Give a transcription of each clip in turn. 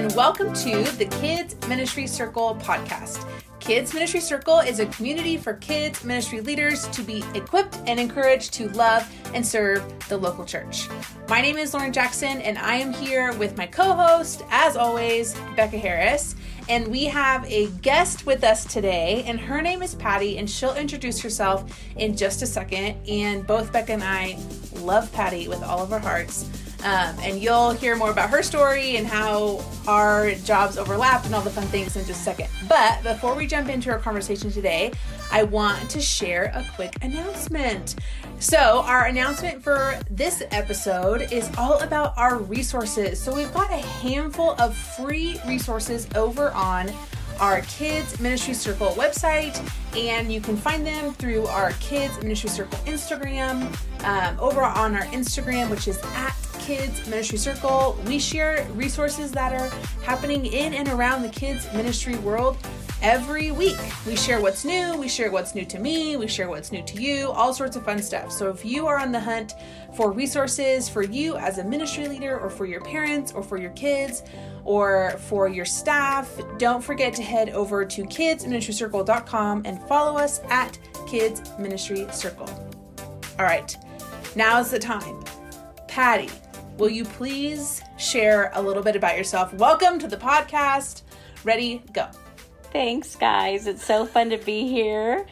And welcome to the Kids Ministry Circle podcast. Kids Ministry Circle is a community for kids ministry leaders to be equipped and encouraged to love and serve the local church. My name is Lauren Jackson, and I am here with my co host, as always, Becca Harris. And we have a guest with us today, and her name is Patty, and she'll introduce herself in just a second. And both Becca and I love Patty with all of our hearts. Um, and you'll hear more about her story and how our jobs overlap and all the fun things in just a second. But before we jump into our conversation today, I want to share a quick announcement. So, our announcement for this episode is all about our resources. So, we've got a handful of free resources over on our Kids Ministry Circle website, and you can find them through our Kids Ministry Circle Instagram. Um, over on our Instagram, which is at Kids Ministry Circle, we share resources that are happening in and around the kids ministry world every week. We share what's new, we share what's new to me, we share what's new to you, all sorts of fun stuff. So if you are on the hunt for resources for you as a ministry leader or for your parents or for your kids or for your staff, don't forget to head over to kidsministrycircle.com and follow us at Kids Ministry Circle. All right, now's the time. Patty, will you please share a little bit about yourself? Welcome to the podcast. Ready, go. Thanks, guys. It's so fun to be here.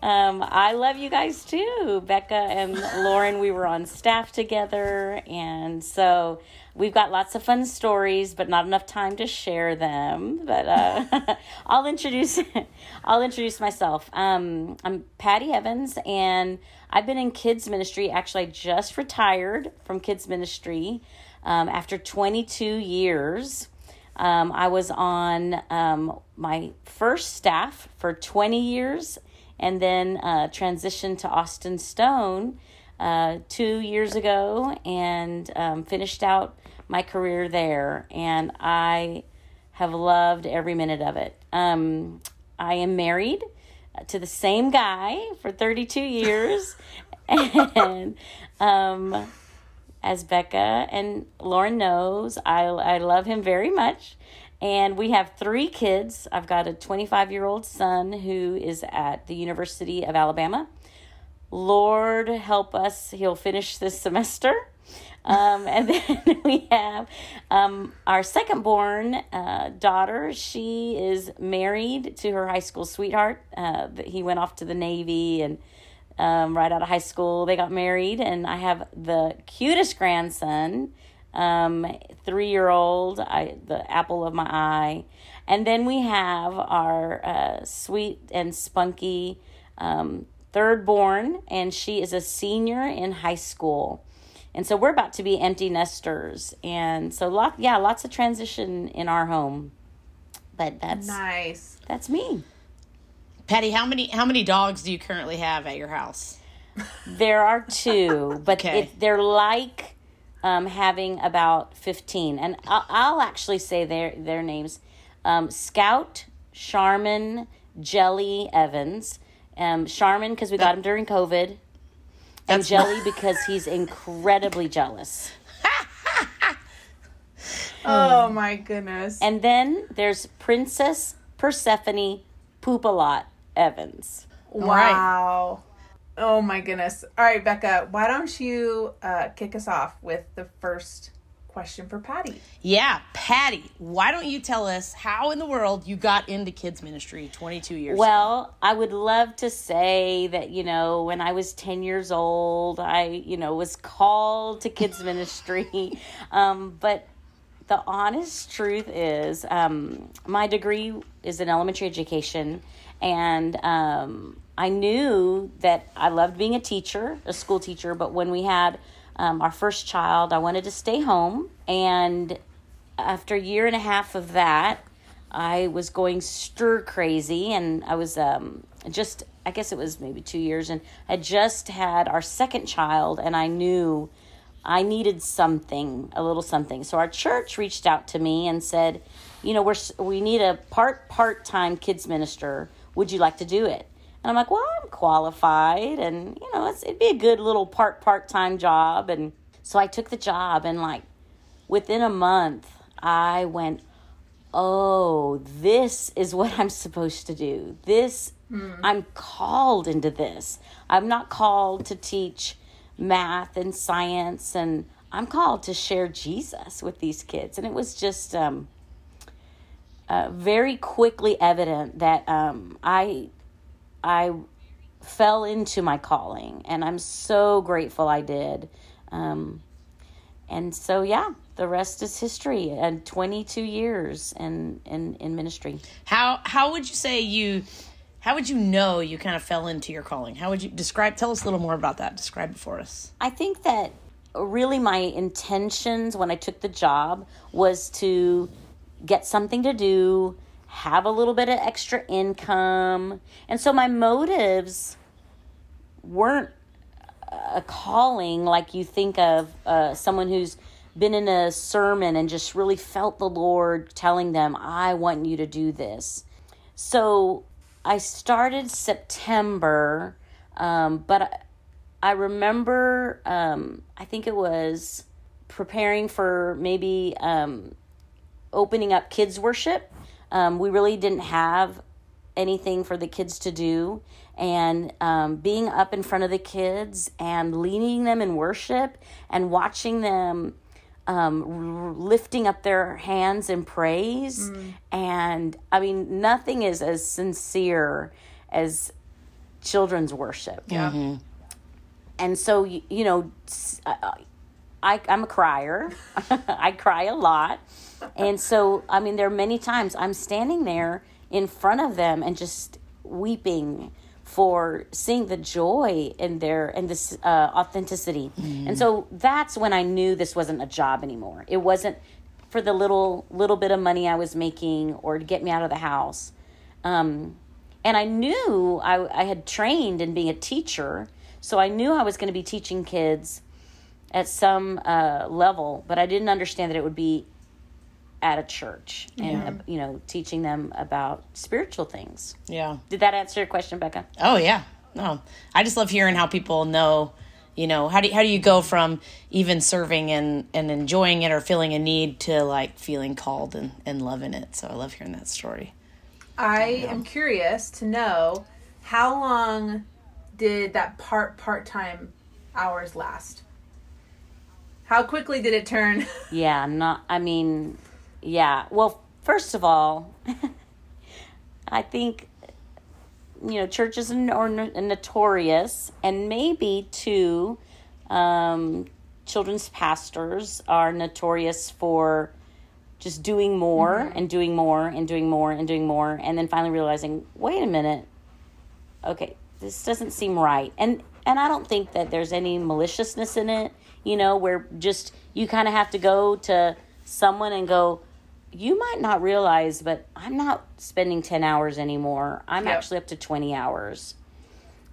Um, I love you guys too. Becca and Lauren, we were on staff together. And so we've got lots of fun stories, but not enough time to share them. But uh, I'll introduce I'll introduce myself. Um, I'm Patty Evans, and I've been in kids ministry. Actually, I just retired from kids ministry um, after 22 years. Um, I was on um, my first staff for 20 years and then uh, transitioned to Austin Stone uh, two years ago and um, finished out my career there. And I have loved every minute of it. Um, I am married to the same guy for 32 years. and um, as Becca and Lauren knows, I, I love him very much. And we have three kids. I've got a 25 year old son who is at the University of Alabama. Lord help us, he'll finish this semester. Um, and then we have um, our second born uh, daughter. She is married to her high school sweetheart. Uh, he went off to the Navy and um, right out of high school. They got married, and I have the cutest grandson, um, three year old, I the apple of my eye, and then we have our uh, sweet and spunky um, third born, and she is a senior in high school. And so we're about to be empty nesters, and so lot yeah, lots of transition in our home. But that's nice. That's me. Patty, how many how many dogs do you currently have at your house? There are two, but Okay. it, they're like um, having about fifteen, and I'll, I'll actually say their their names: um, Scout, Charmin, Jelly, Evans. Um, Charmin because we got him during COVID, and That's- Jelly because he's incredibly jealous. Oh my goodness. And then there's Princess Persephone Poop a Lot Evans. right. wow. Oh my goodness. All right, Becca, why don't you uh, kick us off with the first question for Patty? Yeah, Patty, why don't you tell us how in the world you got into kids ministry 22 years ago? Well, I would love to say that, you know, when I was 10 years old, I, you know, was called to kids ministry. Um, but the honest truth is, um, my degree is in elementary education. And um, I knew that I loved being a teacher, a school teacher. But when we had um, our first child, I wanted to stay home. And after a year and a half of that, I was going stir crazy, and I was um, just, I guess it was maybe two years, and I just had our second child, and I knew I needed something, a little something. So our church reached out to me and said, you know, we're we need a part part time kids minister. Would you like to do it? And I'm like, well, I'm qualified, and you know, it's, it'd be a good little part part time job. And so I took the job, and like within a month, I went oh, this is what I'm supposed to do. This, I'm called into this. I'm not called to teach math and science, and I'm called to share Jesus with these kids. And it was just um, uh, very quickly evident that um, I, I fell into my calling, and I'm so grateful I did. Um, and so, yeah, the rest is history. And 22 years in, in, in ministry. How how would you say you how would you know you kind of fell into your calling? How would you describe tell us a little more about that. Describe it for us. I think that really my intentions when I took the job was to get something to do, have a little bit of extra income. And so my motives weren't a calling like you think of uh, someone who's been in a sermon and just really felt the Lord telling them, I want you to do this. So I started September, um, but I, I remember, um, I think it was preparing for maybe um, opening up kids' worship. Um, we really didn't have anything for the kids to do. And um, being up in front of the kids and leading them in worship and watching them um, r- lifting up their hands in praise. And I mean, nothing is as sincere as children's worship. Yeah. And so, you, you know, I'm a crier. I cry a lot. And so, I mean, there are many times I'm standing there in front of them and just weeping for seeing the joy in their in this uh, authenticity. And so that's when I knew this wasn't a job anymore. It wasn't for the little little bit of money I was making or to get me out of the house. Um, and I knew I, I had trained in being a teacher, so I knew I was going to be teaching kids at some uh, level, but I didn't understand that it would be at a church and uh, you know teaching them about spiritual things. Yeah. Did that answer your question, Becca? Oh yeah. No. I just love hearing how people know, you know, how do how do you go from even serving and and enjoying it or feeling a need to like feeling called and and loving it. So I love hearing that story. I am curious to know how long did that part part time hours last? How quickly did it turn? Yeah, not. I mean, yeah. Well, first of all, I think you know churches are notorious, and maybe too, um, children's pastors are notorious for just doing more and doing more and doing more and doing more, and then finally realizing, wait a minute, okay, this doesn't seem right. And and I don't think that there's any maliciousness in it, you know, where just you kind of have to go to someone and go, you might not realize, but I'm not spending 10 hours anymore. I'm Yep. actually up to 20 hours.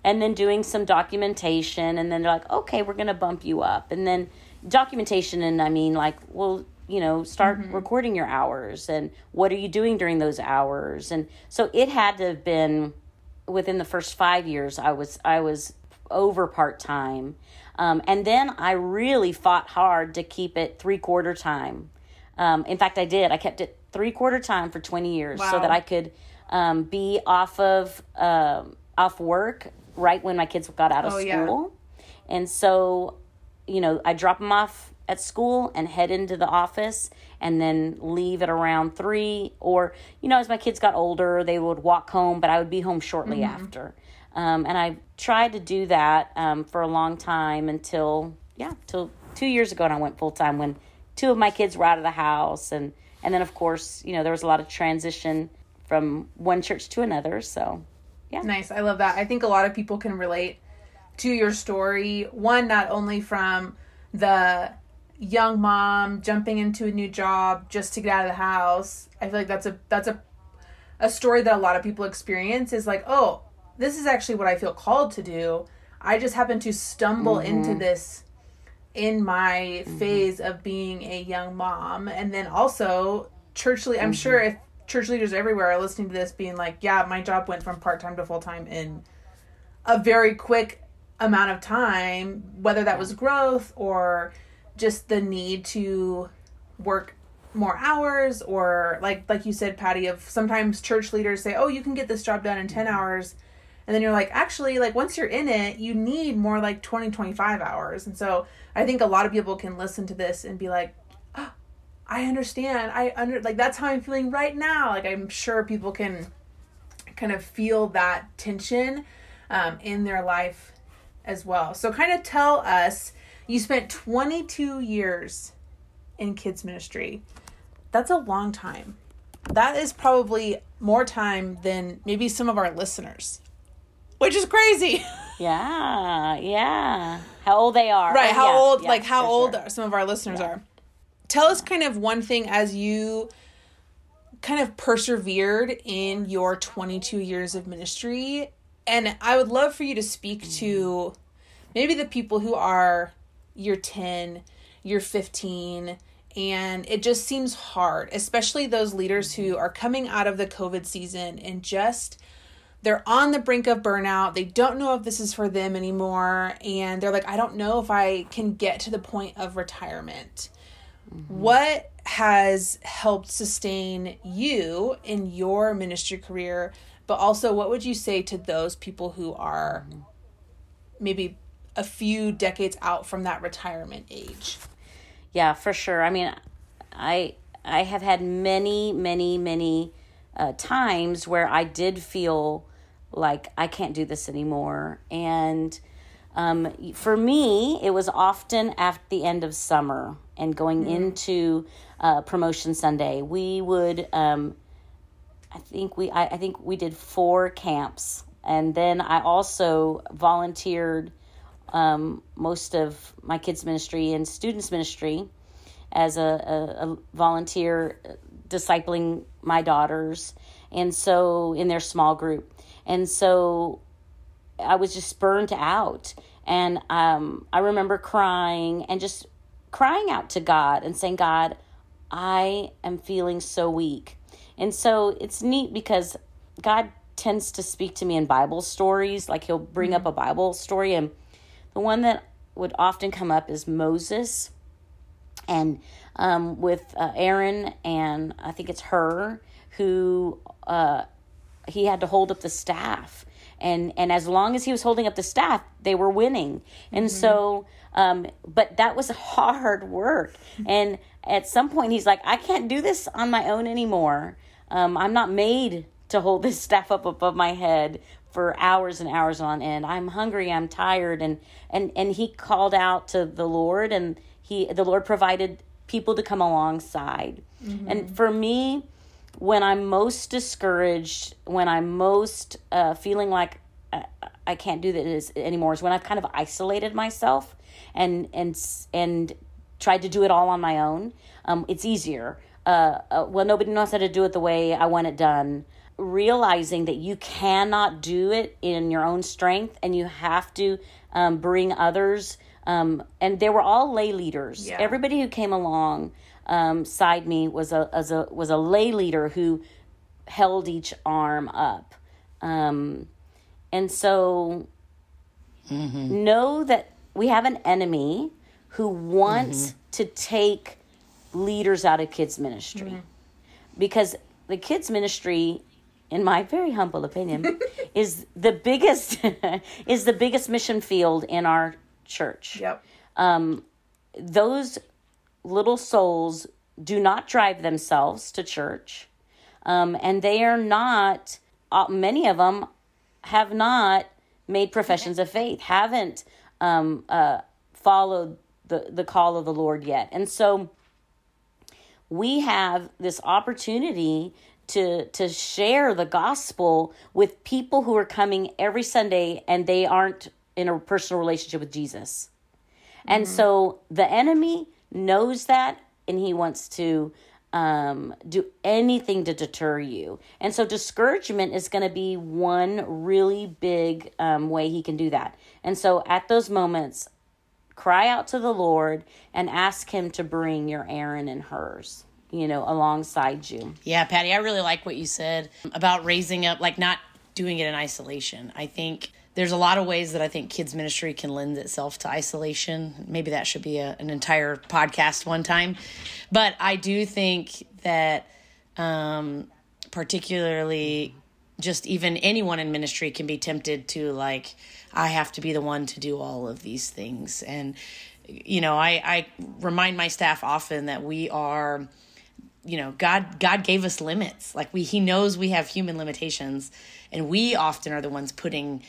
And then doing some documentation, and then they're like, okay, we're going to bump you up. And then documentation, and I mean, like, well, you know, start recording your hours and what are you doing during those hours? And so it had to have been within the first five years i was i was over part-time um, and then i really fought hard to keep it three quarter time um, in fact i did i kept it three quarter time for 20 years so that i could um, be off of um, off work right when my kids got out of Oh, yeah. school and so you know i drop them off at school and head into the office and then leave at around three or you know as my kids got older they would walk home but i would be home shortly Mm-hmm. after um, and i tried to do that um, for a long time until yeah till two years ago and i went full-time when two of my kids were out of the house and and then of course you know there was a lot of transition from one church to another so yeah. Nice. I love that. I think a lot of people can relate to your story. One, not only from the young mom jumping into a new job just to get out of the house. I feel like that's a that's a a story that a lot of people experience is like, "Oh, this is actually what I feel called to do. I just happen to stumble mm-hmm. into this in my mm-hmm. phase of being a young mom." And then also churchly, I'm mm-hmm. sure if church leaders everywhere are listening to this being like, "Yeah, my job went from part-time to full-time in a very quick amount of time, whether that was growth or just the need to work more hours or like like you said patty of sometimes church leaders say oh you can get this job done in 10 mm-hmm. hours. And then you're like actually like once you're in it you need more like 20 25 hours. And so i think a lot of people can listen to this and be like oh, i understand. I under like that's how i'm feeling right now. Like i'm sure people can kind of feel that tension um, in their life as well. So kind of tell us you spent 22 years in kids ministry. That's a long time. That is probably more time than maybe some of our listeners which is crazy. Yeah, yeah. How old they are. Right, how yeah, old yeah, like how old sure. some of our listeners are. Tell us kind of one thing as you kind of persevered in your 22 years of ministry and I would love for you to speak to maybe the people who are year 10, year 15 and it just seems hard, especially those leaders who are coming out of the COVID season and just they're on the brink of burnout. They don't know if this is for them anymore. And they're like, I don't know if I can get to the point of retirement. What has helped sustain you in your ministry career? But also, what would you say to those people who are maybe a few decades out from that retirement age? Yeah, for sure. I mean, I I have had many, many, many uh, times where I did feel like I can't do this anymore, and um, for me, it was often at the end of summer and going into uh, promotion Sunday. We would, um, I think we, I, I think we did four camps, and then I also volunteered um, most of my kids ministry and students ministry as a, a, a volunteer discipling my daughters. And so in their small group and so i was just burnt out. And um, i remember crying and just crying out to god and saying god i am feeling so weak. And so it's neat because god tends to speak to me in bible stories. Like he'll bring up a bible story and the one that would often come up is Moses, and um, with uh, Aaron, and I think it's Hur who uh, he had to hold up the staff, and and as long as he was holding up the staff, they were winning, and so. Um, but that was hard work, and at some point he's like, I can't do this on my own anymore. Um, I'm not made to hold this staff up above my head for hours and hours on end. I'm hungry, I'm tired and and and he called out to the Lord and he the Lord provided people to come alongside. And for me when I'm most discouraged, when I'm most uh, feeling like I, I can't do this anymore is when I've kind of isolated myself and and and tried to do it all on my own. Um, it's easier. Uh, uh, well, nobody knows how to do it the way I want it done realizing that you cannot do it in your own strength and you have to um, bring others um, and they were all lay leaders Yeah. everybody who came along um, side me was a, as a was a lay leader who held each arm up. Um, and so know that we have an enemy who wants to take leaders out of kids ministry. Because the kids ministry in my very humble opinion is the biggest is the biggest mission field in our church. Yep. those little souls do not drive themselves to church um, and they are not uh, many of them have not made professions of faith haven't um, uh, followed the, the call of the lord yet and so we have this opportunity to to share the gospel with people who are coming every Sunday and they aren't in a personal relationship with Jesus. And so the enemy knows that and he wants to um, do anything to deter you. And so discouragement is going to be one really big um, way he can do that. And so at those moments, cry out to the Lord and ask him to bring your Aaron and Hurs, you know, alongside you. Yeah, Patty, I really like what you said about raising up, like not doing it in isolation. I think there's a lot of ways that I think kids ministry can lend itself to isolation. Maybe that should be a, an entire podcast one time. But I do think that, um, particularly, just even anyone in ministry can be tempted to like, I have to be the one to do all of these things. And, you know, I, I remind my staff often that we are you know god god gave us limits like we he knows we have human limitations and we often are the ones putting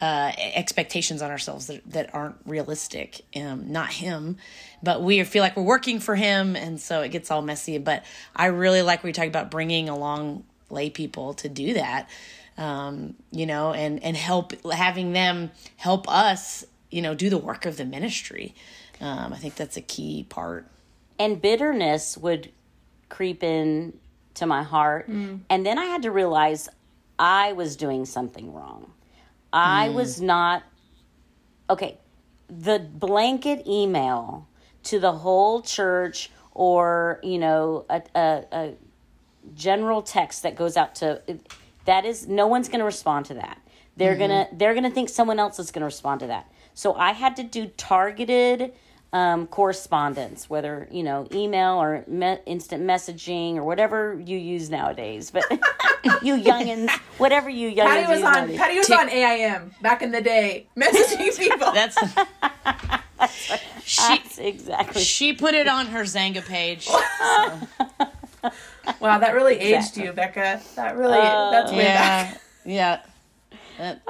uh, expectations on ourselves that, that aren't realistic um, not him but we feel like we're working for him and so it gets all messy but i really like what you talk about bringing along lay people to do that um, you know and and help having them help us you know do the work of the ministry um, i think that's a key part and bitterness would creep in to my heart. Mm. And then I had to realize I was doing something wrong. I mm. was not okay. The blanket email to the whole church or, you know, a, a, a general text that goes out to that is no one's going to respond to that. They're mm-hmm. to they're to think someone else is going to respond to that. So I had to do targeted um, correspondence, whether you know email or me- instant messaging or whatever you use nowadays. But you youngins, whatever you youngins Patty was use on. nowadays. Patty was Tick- on AIM back in the day, messaging people. that's she That's exactly. she put it on her Xanga page. so. wow, that really aged you, Becca. That really. Uh, that's way back. Yeah, yeah. That-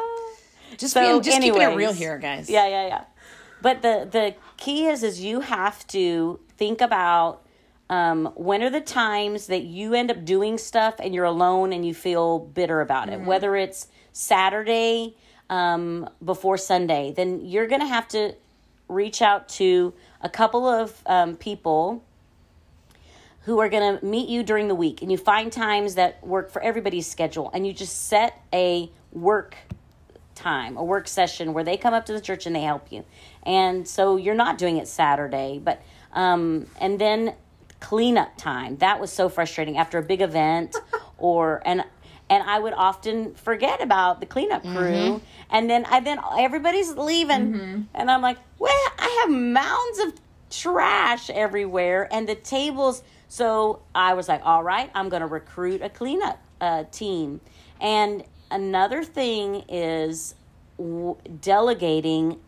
just So being, just keeping it real here, guys. Yeah, yeah, yeah. But the the key is is you have to think about um, when are the times that you end up doing stuff and you're alone and you feel bitter about it. Whether it's Saturday um, before Sunday, then you're gonna have to reach out to a couple of um, people who are going to meet you during the week and you find times that work for everybody's schedule and you just set a work time, a work session where they come up to the church and they help you. And so you're not doing it Saturday, but um and then cleanup time. That was so frustrating after a big event or and and I would often forget about the cleanup crew and then I then everybody's leaving and I'm like, "Well, I have mounds of trash everywhere and the tables so I was like, all right, I'm going to recruit a cleanup uh, team. And another thing is w- delegating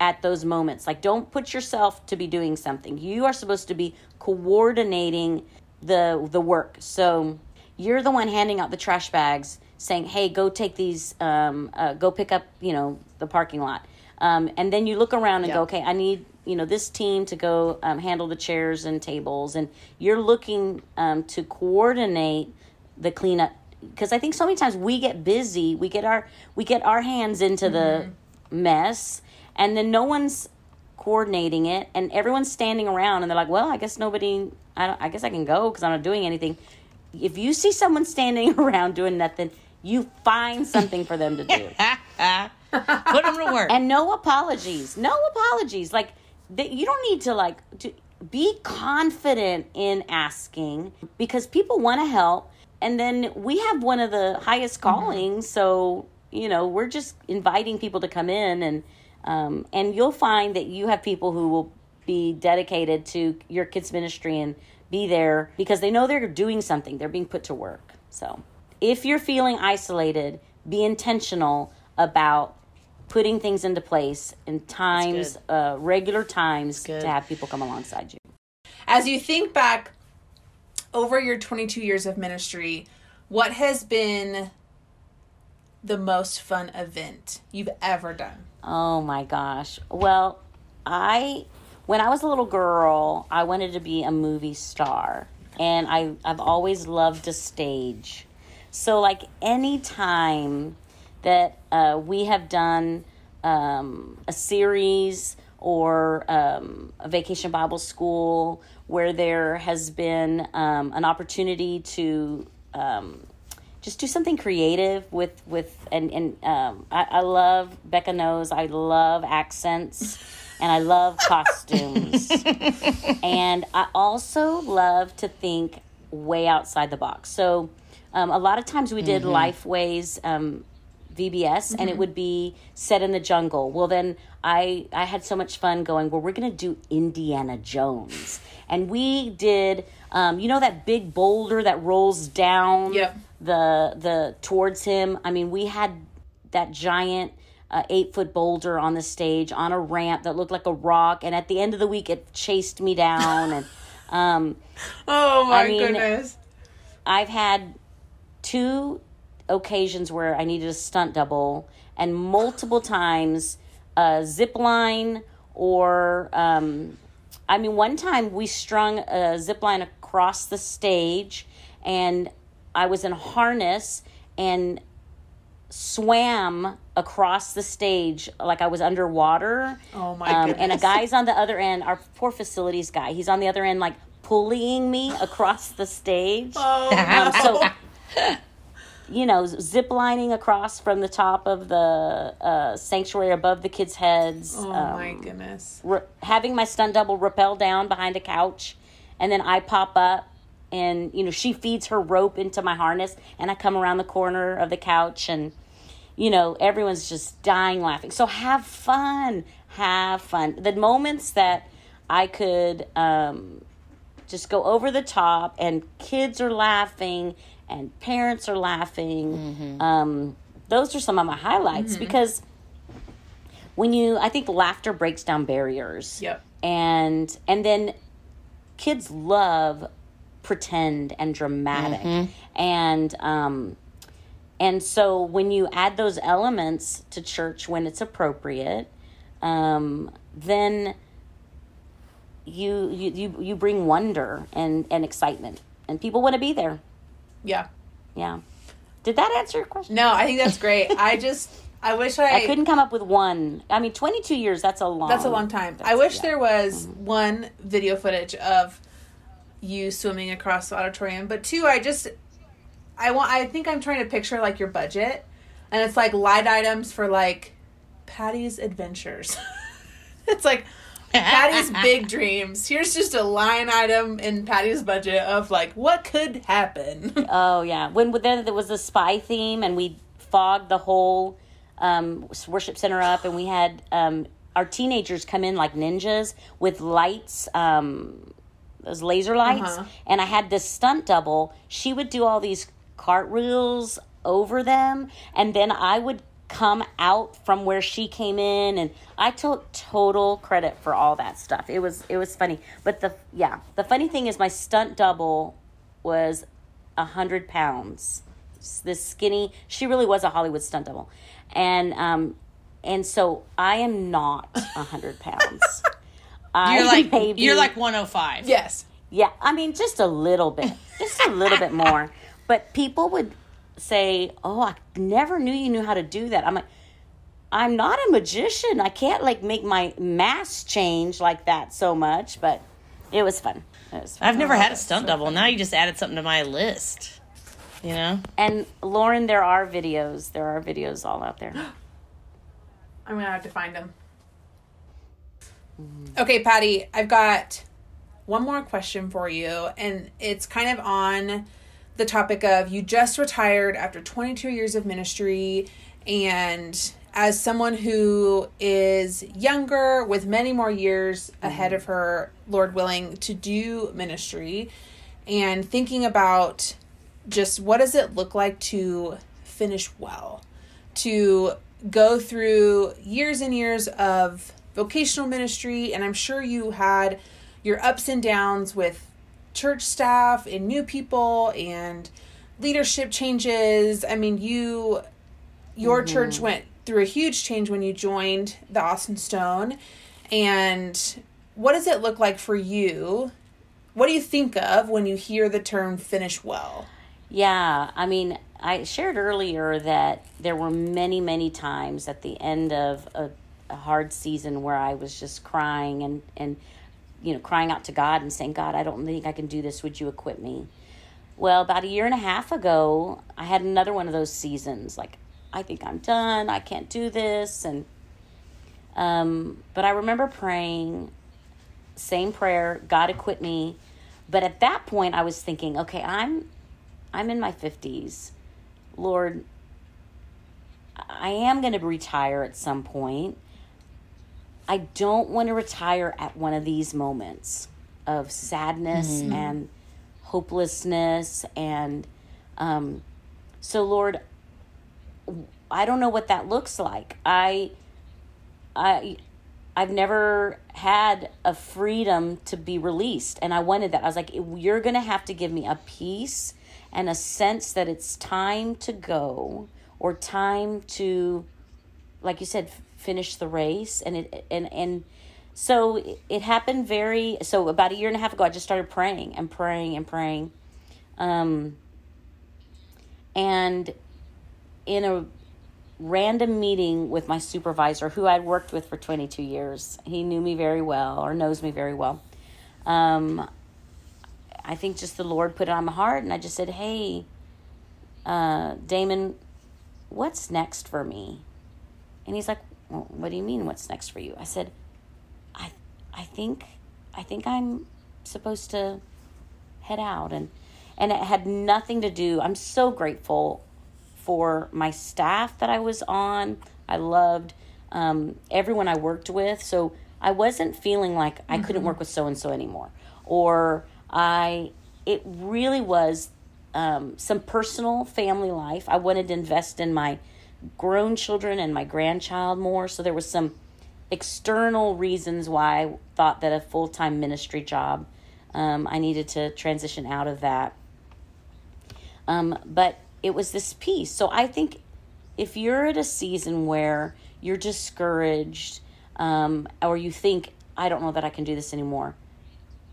at those moments. Like, don't put yourself to be doing something. You are supposed to be coordinating the the work. So you're the one handing out the trash bags, saying, "Hey, go take these. Um, uh, go pick up. You know, the parking lot." Um, and then you look around and Yeah. go, "Okay, I need." You know this team to go um, handle the chairs and tables, and you're looking um, to coordinate the cleanup because I think so many times we get busy, we get our we get our hands into the mm-hmm. mess, and then no one's coordinating it, and everyone's standing around, and they're like, "Well, I guess nobody. I don't, I guess I can go because I'm not doing anything." If you see someone standing around doing nothing, you find something for them to do, Put them to work. and no apologies, no apologies. Like that, you don't need to like to be confident in asking because people want to help and then we have one of the highest callings so you know we're just inviting people to come in and um, and you'll find that you have people who will be dedicated to your kids ministry and be there because they know they're doing something. They're being put to work. So if you're feeling isolated be intentional about putting things into place in times uh, regular times to have people come alongside you. As you think back over your 22 years of ministry, what has been the most fun event you've ever done? Oh my gosh. Well, I when I was a little girl, I wanted to be a movie star. And I I've always loved to stage. So like any time that uh, we have done um, a series or um, a vacation Bible school where there has been um, an opportunity to um, just do something creative with with and and um, I, I love Becca knows I love accents and I love costumes and I also love to think way outside the box. So um, a lot of times we did LifeWay's um, VBS and it would be set in the jungle. Well, then I I had so much fun going. Well, we're gonna do Indiana Jones, and we did. Um, you know that big boulder that rolls down Yep. the the towards him. I mean, we had that giant. Uh, eight foot boulder on the stage on a ramp that looked like a rock, and at the end of the week, it chased me down. and um, Oh my I mean- goodness. I've had two occasions where I needed a stunt double, and multiple times a zip line or um, I mean, one time we strung a zip line across the stage, and I was in harness and swam across the stage like I was underwater. Oh my um, And a guy's on the other end, our poor facilities guy, he's on the other end, like pulling me across the stage. Oh Um, no. so, you know, zip lining across from the top of the uh, sanctuary above the kids' heads. oh um, my goodness. re- having my stunt double rappel down behind a couch, and then I pop up, and you know she feeds her rope into my harness, and I come around the corner of the couch, and you know everyone's just dying laughing. So have fun, have fun. The moments that I could um, just go over the top, and kids are laughing, and parents are laughing. Um, those are some of my highlights because when you i think laughter breaks down barriers. Yep. and and then kids love pretend and dramatic. And um and so when you add those elements to church when it's appropriate um then you you you, you bring wonder and and excitement. And people want to be there Yeah. yeah did that answer your question No, I think that's great. I just I wish I, I couldn't come up with one. I mean, 22 years, that's a long That's a long time. I wish yeah. there was mm-hmm. one video footage of you swimming across the auditorium, but two, I just I want I think I'm trying to picture like your budget and it's like light items for like Patty's adventures. it's like Patty's big dreams. Here's just a line item in Patty's budget of like what could happen. Oh, yeah. When then there was the spy theme, and we fogged the whole um, worship center up, and we had um, our teenagers come in like ninjas with lights. Um, those laser lights, Uh-huh. and I had this stunt double. She would do all these cartwheels over them, and then I would come out from where she came in, and I took total credit for all that stuff. It was it was funny, but the yeah, the funny thing is my stunt double was a hundred pounds. This skinny, she really was a Hollywood stunt double, and um, and so I am not a hundred pounds. You're like may be- you're like 105. yes. yeah, I mean, just a little bit, just a little bit more. But people would say, "Oh, I never knew you knew how to do that." I'm like, I'm not a magician. I can't like make my mass change like that so much. But it was fun. It was fun. I've never had a stunt double. Now you just added something to my list. You know? And Lauren, there are videos. There are videos all out there. I'm gonna have to find them. Mm. Okay, Patty, I've got one more question for you, and it's kind of on the topic of you just retired after 22 years of ministry, and as someone who is younger with many more years mm-hmm. ahead of her, Lord willing, to do ministry, and thinking about just what does it look like to finish well to go through years and years of vocational ministry and i'm sure you had your ups and downs with church staff and new people and leadership changes. I mean you your mm-hmm. church went through a huge change when you joined the austin stone. And what does it look like for you? What do you think of when you hear the term finish well? Yeah, I mean, I shared earlier that there were many, many times at the end of a, a hard season where I was just crying and, and, you know, crying out to God and saying, God, I don't think I can do this. Would you equip me? Well, about a year and a half ago, I had another one of those seasons. Like, I think I'm done. I can't do this. And, um, but I remember praying, same prayer, God equip me. But at that point, I was thinking, okay, I'm I'm in my 50s. Lord, I am going to retire at some point. I don't want to retire at one of these moments of sadness and hopelessness and um, so Lord, I don't know what that looks like. I I I've never had a freedom to be released and I wanted that. I was like you're going to have to give me a peace and a sense that it's time to go or time to like you said finish the race and it and and so it- happened very so about a year and a half ago I just started praying and praying and praying um and in a random meeting with my supervisor who I'd worked with for 22 years. He knew me very well or knows me very well. Um, I think just the Lord put it on my heart, and I just said, Hey, uh, Damon, what's next for me? And he's like, well, What do you mean, what's next for you? I said, I, I think, I think I'm supposed to head out. And and it had nothing to do i'm so grateful for my staff that i was on. I loved um, everyone i worked with. So i wasn't feeling like i couldn't work with so and so anymore. Or i it really was um, some personal family life. I wanted to invest in my grown children and my grandchild more so there was some external reasons why i thought that a full-time ministry job um, I needed to transition out of that. Um, but it was this piece. So I think if you're at a season where you're discouraged um, or you think, I don't know that I can do this anymore,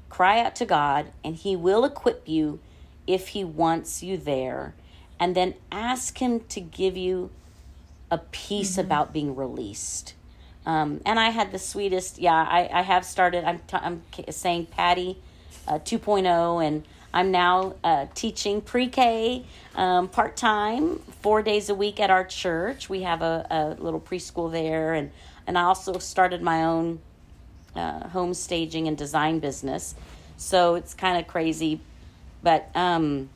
cry out to God and He will equip you if He wants you there. And then ask Him to give you a peace about being released. Um, and I had the sweetest, yeah, I, I have started, I'm, t- I'm saying Patty uh, 2.0, and I'm now uh, teaching pre K um, part time, four days a week at our church. We have a, a little preschool there, and, and I also started my own uh, home staging and design business. So it's kind of crazy, but um,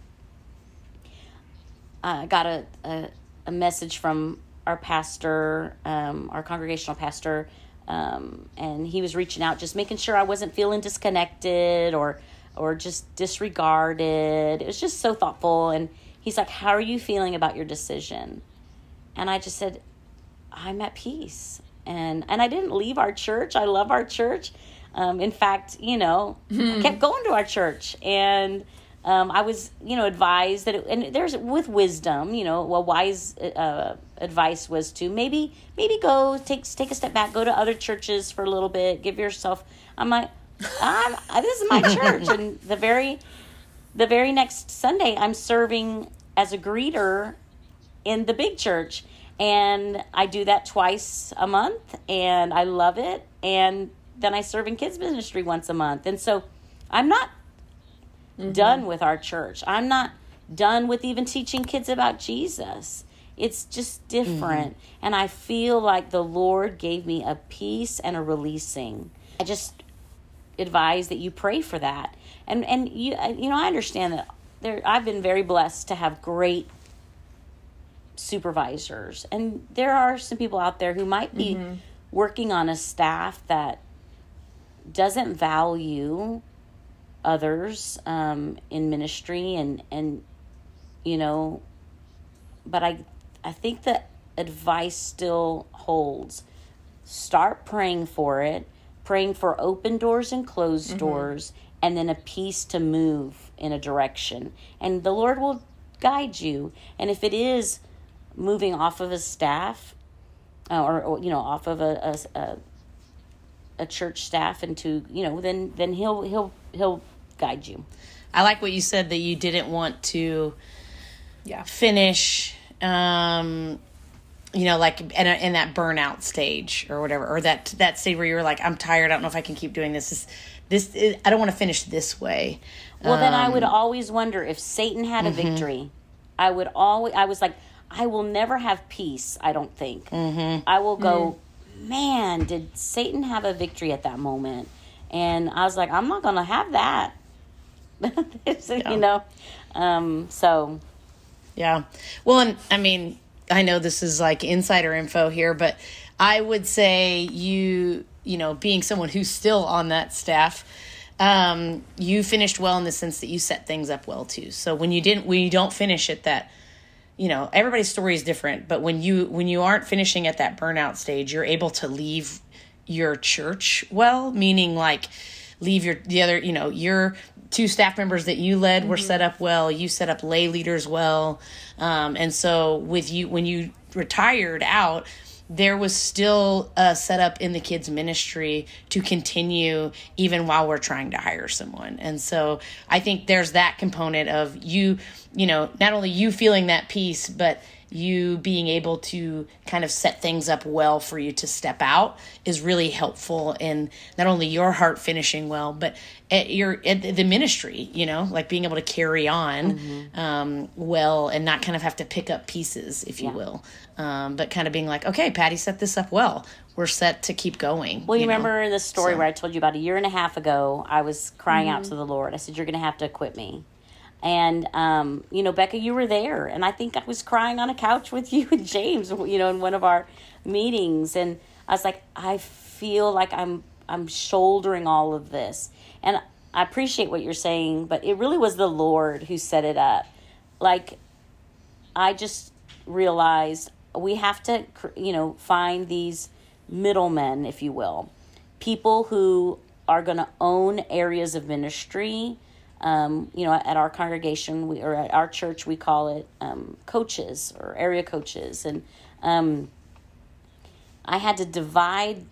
I got a, a, a message from our pastor, um, our congregational pastor, um, and he was reaching out, just making sure I wasn't feeling disconnected or or just disregarded. It was just so thoughtful, and he's like, "How are you feeling about your decision?" And I just said, "I'm at peace," and and I didn't leave our church. I love our church. Um, in fact, you know, I kept going to our church and um, I was, you know, advised that, it, and there's with wisdom, you know, well, wise uh, advice was to maybe, maybe go take take a step back, go to other churches for a little bit, give yourself. I'm like, I'm, this is my church, and the very, the very next Sunday, I'm serving as a greeter in the big church, and I do that twice a month, and I love it, and then I serve in kids ministry once a month, and so I'm not mm-hmm. done with our church. I'm not done with even teaching kids about Jesus. It's just different. And I feel like the Lord gave me a peace and a releasing. I just advise that you pray for that. And and you uh, you know I understand that there I've been very blessed to have great supervisors. And there are some people out there who might be working on a staff that doesn't value others um, in ministry and and you know but i i think that advice still holds. Start praying for it praying for open doors and closed doors and then a peace to move in a direction. And the lord will guide you. And if it is moving off of a staff uh, or, or you know off of a, a, a a church staff into you know then then he'll he'll he'll guide you. I like what you said that you didn't want to Yeah. finish um you know like in, a, in that burnout stage or whatever or that that stage where you're like i'm tired i don't know if i can keep doing this. This, this is, i don't want to finish this way. Well then i would always wonder if satan had a victory i would always i was like i will never have peace i don't think. I will go man did satan have a victory at that moment? And i was like i'm not gonna have that. You know? Um so yeah well and i mean I know this is like insider info here, but I would say you, you know, being someone who's still on that staff, um, you finished well in the sense that you set things up well too. So when you didn't, when you don't finish at that, you know, everybody's story is different, but when you when you aren't finishing at that burnout stage, you're able to leave your church well, meaning like leave your the other, you know, your two staff members that you led were set up well. You set up lay leaders well, um, and so with you when you retired out, there was still a setup in the kids ministry to continue even while we're trying to hire someone and so i think there's that component of you you know not only you feeling that peace but you being able to kind of set things up well for you to step out is really helpful in not only your heart finishing well but at your at the ministry you know like being able to carry on mm-hmm. um, well and not kind of have to pick up pieces if you yeah. will um, but kind of being like okay patty set this up well we're set to keep going well you, you remember know? the story so. where i told you about a year and a half ago i was crying mm-hmm. out to the lord i said you're gonna have to equip me and, um, you know, Becca, you were there. And I think I was crying on a couch with you and James, you know, in one of our meetings. And I was like, I feel like I'm, I'm shouldering all of this. And I appreciate what you're saying, but it really was the Lord who set it up. Like, I just realized we have to, you know, find these middlemen, if you will, people who are going to own areas of ministry um, you know, at our congregation, we or at our church, we call it um, coaches or area coaches, and um, I had to divide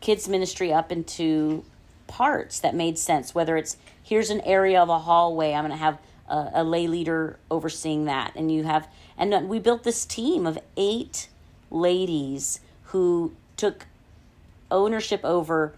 kids ministry up into parts that made sense. Whether it's here's an area of a hallway, I'm going to have a, a lay leader overseeing that, and you have, and we built this team of eight ladies who took ownership over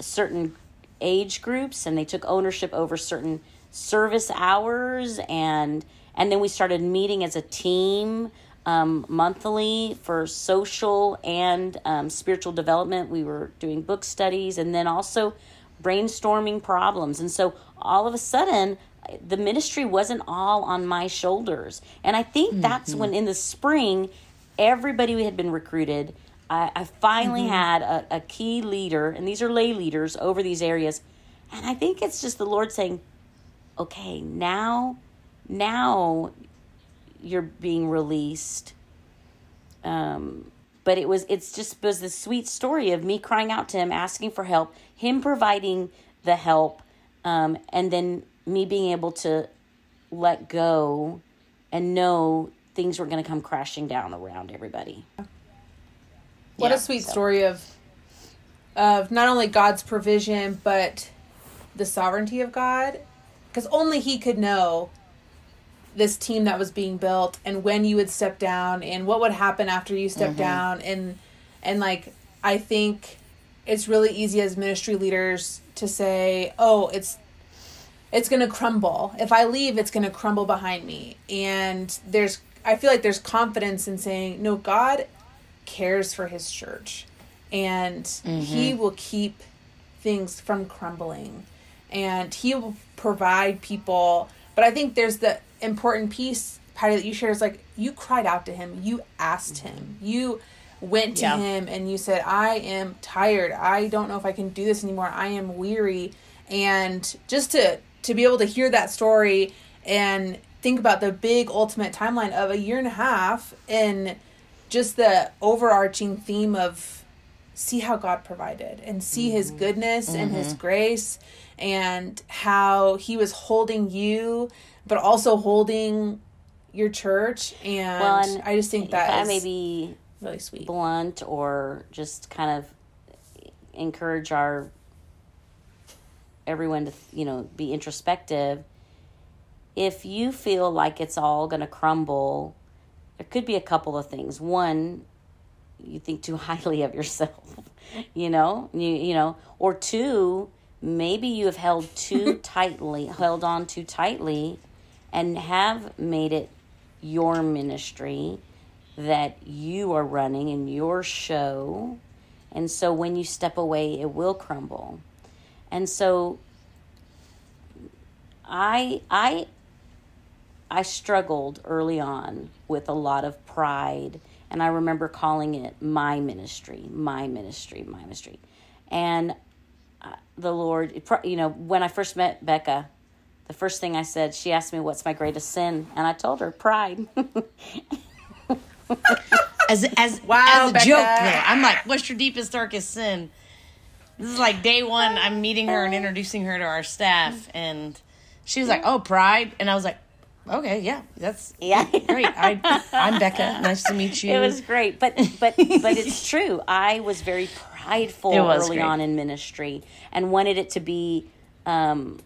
certain age groups and they took ownership over certain service hours and and then we started meeting as a team um, monthly for social and um, spiritual development. We were doing book studies and then also brainstorming problems. And so all of a sudden the ministry wasn't all on my shoulders. And i think mm-hmm. that's when in the spring everybody had been recruited I, I finally mm-hmm. had a, a key leader, and these are lay leaders over these areas. And I think it's just the Lord saying, okay, now, now you're being released. Um, but it was, it's just was the sweet story of me crying out to him, asking for help, him providing the help, um, and then me being able to let go and know things were going to come crashing down around everybody. What yeah, a sweet so. story of of not only God's provision but the sovereignty of God because only he could know this team that was being built and when you would step down and what would happen after you step mm-hmm. down and and like I think it's really easy as ministry leaders to say, "Oh, it's it's going to crumble. If I leave, it's going to crumble behind me." And there's I feel like there's confidence in saying, "No, God cares for his church. And mm-hmm. he will keep things from crumbling. And he will provide people. But i think there's the important piece patty that you shared is like you cried out to him. You asked mm-hmm. him. You went to yeah. him and you said i am tired. I don't know if i can do this anymore. I am weary. And just to to be able to hear that story and think about the big ultimate timeline of a year and a half and just the overarching theme of see how God provided and see mm-hmm. his goodness mm-hmm. and his mm-hmm. grace and how he was holding you but also holding your church and, well, and I just think that maybe really sweet blunt or just kind of encourage our everyone to you know be introspective if you feel like it's all going to crumble there could be a couple of things. One, you think too highly of yourself, you know, you you know, or two, maybe you have held too tightly, held on too tightly, and have made it your ministry that you are running in your show. And so when you step away, it will crumble. And so I I I struggled early on with a lot of pride, and I remember calling it my ministry, my ministry, my ministry. And uh, the Lord, you know, when I first met Becca, the first thing I said, she asked me, What's my greatest sin? And I told her, Pride. as as wow, as a Becca. joke though. I'm like, what's your deepest darkest sin? This is like day one. I'm meeting her and introducing her to our staff, and she was like, "Oh, pride," and I was like, "Okay, yeah, that's yeah, great. I, I'm Becca. Nice to meet you." It was great, but but but it's true. I was very prideful was early great. on in ministry and wanted it to be um,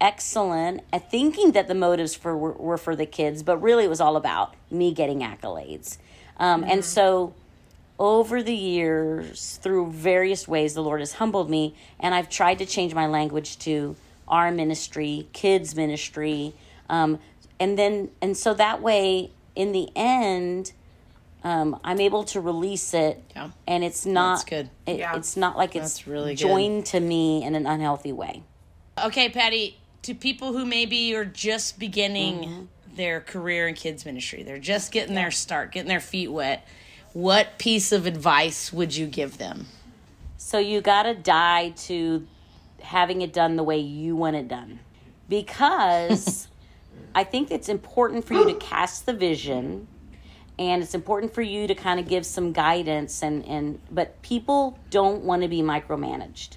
excellent at thinking that the motives for were, were, for the kids, but really it was all about me getting accolades. Um, mm-hmm. And so over the years, through various ways, the Lord has humbled me, and I've tried to change my language to our ministry, kids' ministry. Um, and then, and so that way, in the end, um, I'm able to release it, yeah. and it's not That's good. It, yeah. It's not like it's That's really joined good. to me in an unhealthy way. Okay, Patty. To people who maybe are just beginning mm-hmm. their career in kids ministry, they're just getting yeah. their start, getting their feet wet. What piece of advice would you give them? So you got to die to having it done the way you want it done, because I think it's important for you to cast the vision and it's important for you to kind of give some guidance and and but people don't want to be micromanaged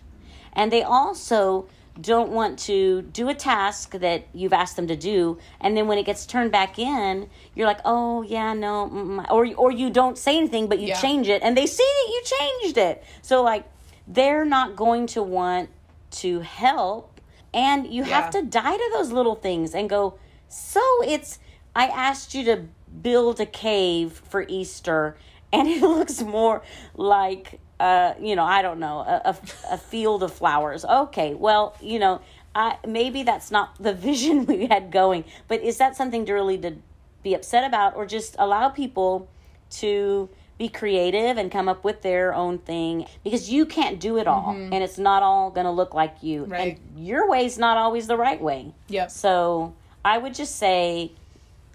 and they also don't want to do a task that you've asked them to do and then when it gets turned back in you're like oh yeah no mm, or or you don't say anything but you yeah. change it and they see that you changed it so like they're not going to want to help and you yeah. have to die to those little things and go so it's i asked you to build a cave for Easter, and it looks more like uh, you know, I don't know, a, a, a, field of flowers. Okay, well, you know, I, maybe that's not the vision we had going, but is that something to really to be upset about, or just allow people to be creative and come up with their own thing because you can't do it all, mm-hmm. and it's not all going to look like you, right. and your way's not always the right way. Yep. So I would just say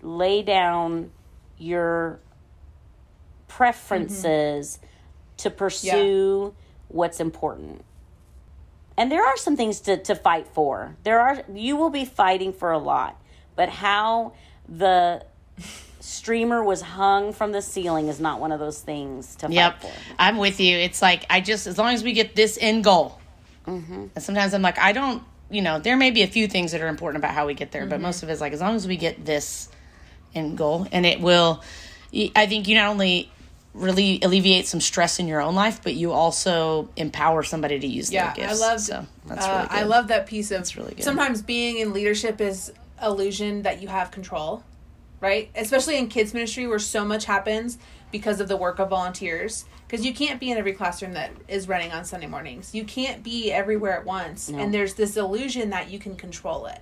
lay down your preferences mm-hmm. to pursue yeah. what's important. And there are some things to, to fight for. There are you will be fighting for a lot, but how the streamer was hung from the ceiling is not one of those things to yep. fight for. I'm with you. It's like I just as long as we get this end goal. Mm-hmm. And sometimes I'm like I don't you know, there may be a few things that are important about how we get there, mm-hmm. but most of it is like as long as we get this end goal, and it will. I think you not only really alleviate some stress in your own life, but you also empower somebody to use yeah, their gifts. I love. So that's really uh, I love that piece of. That's really good. Sometimes being in leadership is illusion that you have control, right? Especially in kids ministry, where so much happens because of the work of volunteers because you can't be in every classroom that is running on Sunday mornings. You can't be everywhere at once. No. And there's this illusion that you can control it.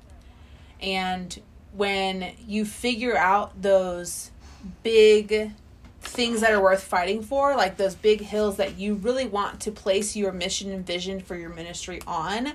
And when you figure out those big things that are worth fighting for, like those big hills that you really want to place your mission and vision for your ministry on,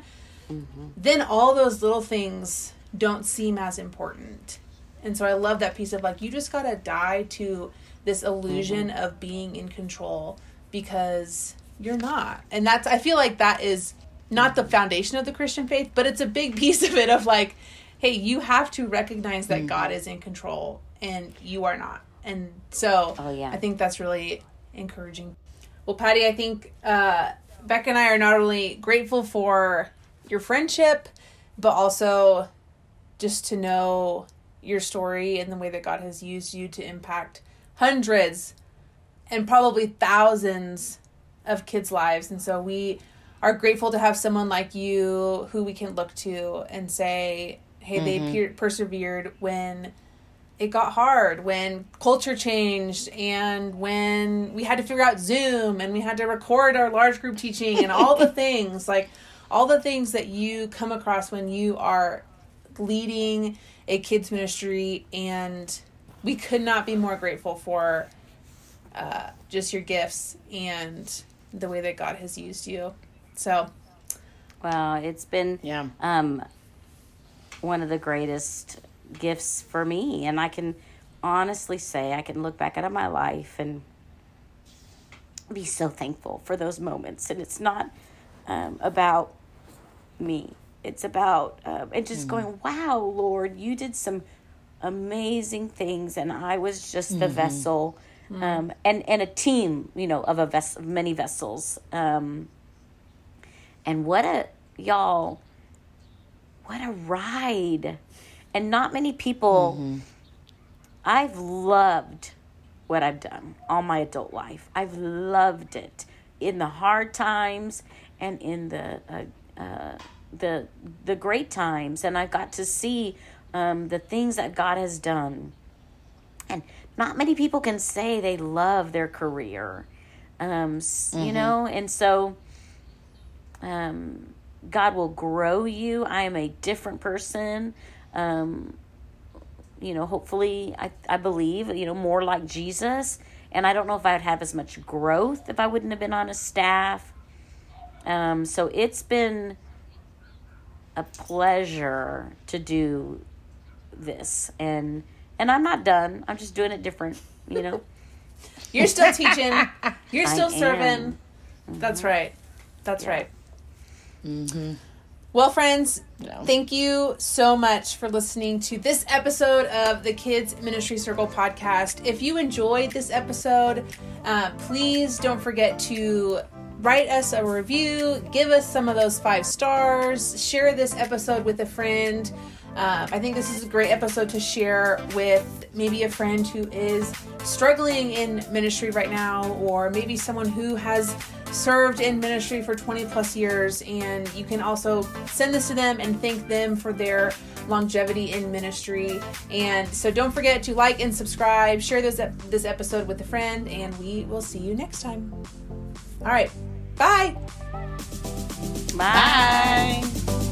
mm-hmm. then all those little things don't seem as important. And so I love that piece of like, you just got to die to this illusion mm-hmm. of being in control because you're not. And that's I feel like that is not the foundation of the Christian faith, but it's a big piece of it of like, hey, you have to recognize that mm-hmm. God is in control and you are not. And so oh, yeah. I think that's really encouraging. Well, Patty, I think uh, Beck and I are not only grateful for your friendship, but also just to know your story and the way that God has used you to impact hundreds and probably thousands of kids' lives. And so we are grateful to have someone like you who we can look to and say, hey, mm-hmm. they per- persevered when it got hard, when culture changed, and when we had to figure out Zoom and we had to record our large group teaching and all the things like all the things that you come across when you are leading a kids ministry and we could not be more grateful for uh, just your gifts and the way that God has used you. So, well, it's been yeah. um, one of the greatest gifts for me. And I can honestly say, I can look back at my life and be so thankful for those moments. And it's not um, about me, it's about, uh, and just going, wow, Lord, you did some amazing things. And I was just the vessel. Um, and, and a team, you know, of a vessel, many vessels. Um, and what a, y'all, what a ride. And not many people, I've loved what I've done all my adult life. I've loved it in the hard times and in the uh, uh, the the great times, and I've got to see um, the things that God has done. And not many people can say they love their career, um, s- you know, and so um, God will grow you. I am a different person. Um, you know, hopefully, I, I believe, you know, more like Jesus. And I don't know if I would have as much growth if I wouldn't have been on a staff. Um, so it's been a pleasure to do this. And and I'm not done. I'm just doing it different, you know. You're still teaching. You're I still am. serving. That's right. That's right. Well, friends, Yeah. thank you so much for listening to this episode of the Kids Ministry Circle podcast. If you enjoyed this episode, uh, please don't forget to write us a review, give us some of those five stars, share this episode with a friend. Um, I think this is a great episode to share with maybe a friend who is struggling in ministry right now, or maybe someone who has served in ministry for 20 plus years. And you can also send this to them and thank them for their longevity in ministry. And so don't forget to like and subscribe, share this, ep- this episode with a friend, and we will see you next time. All right. Bye. Bye. Bye.